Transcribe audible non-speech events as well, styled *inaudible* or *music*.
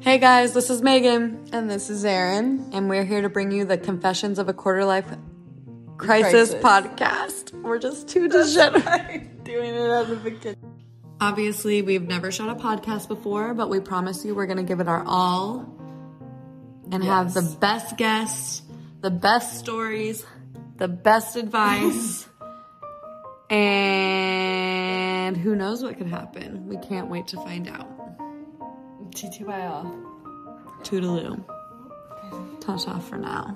Hey guys, this is Megan, And this is Aaron. and we're here to bring you the Confessions of a Quarter Life Crisis, Crisis. podcast. We're just two degenerate. Doing it out of the kitchen. Obviously, we've never shot a podcast before, but we promise you we're going to give it our all and have the best guests, the best stories, the best advice, *laughs* and who knows what could happen. We can't wait to find out. TTYL. Toodaloo. Ta-ta for now.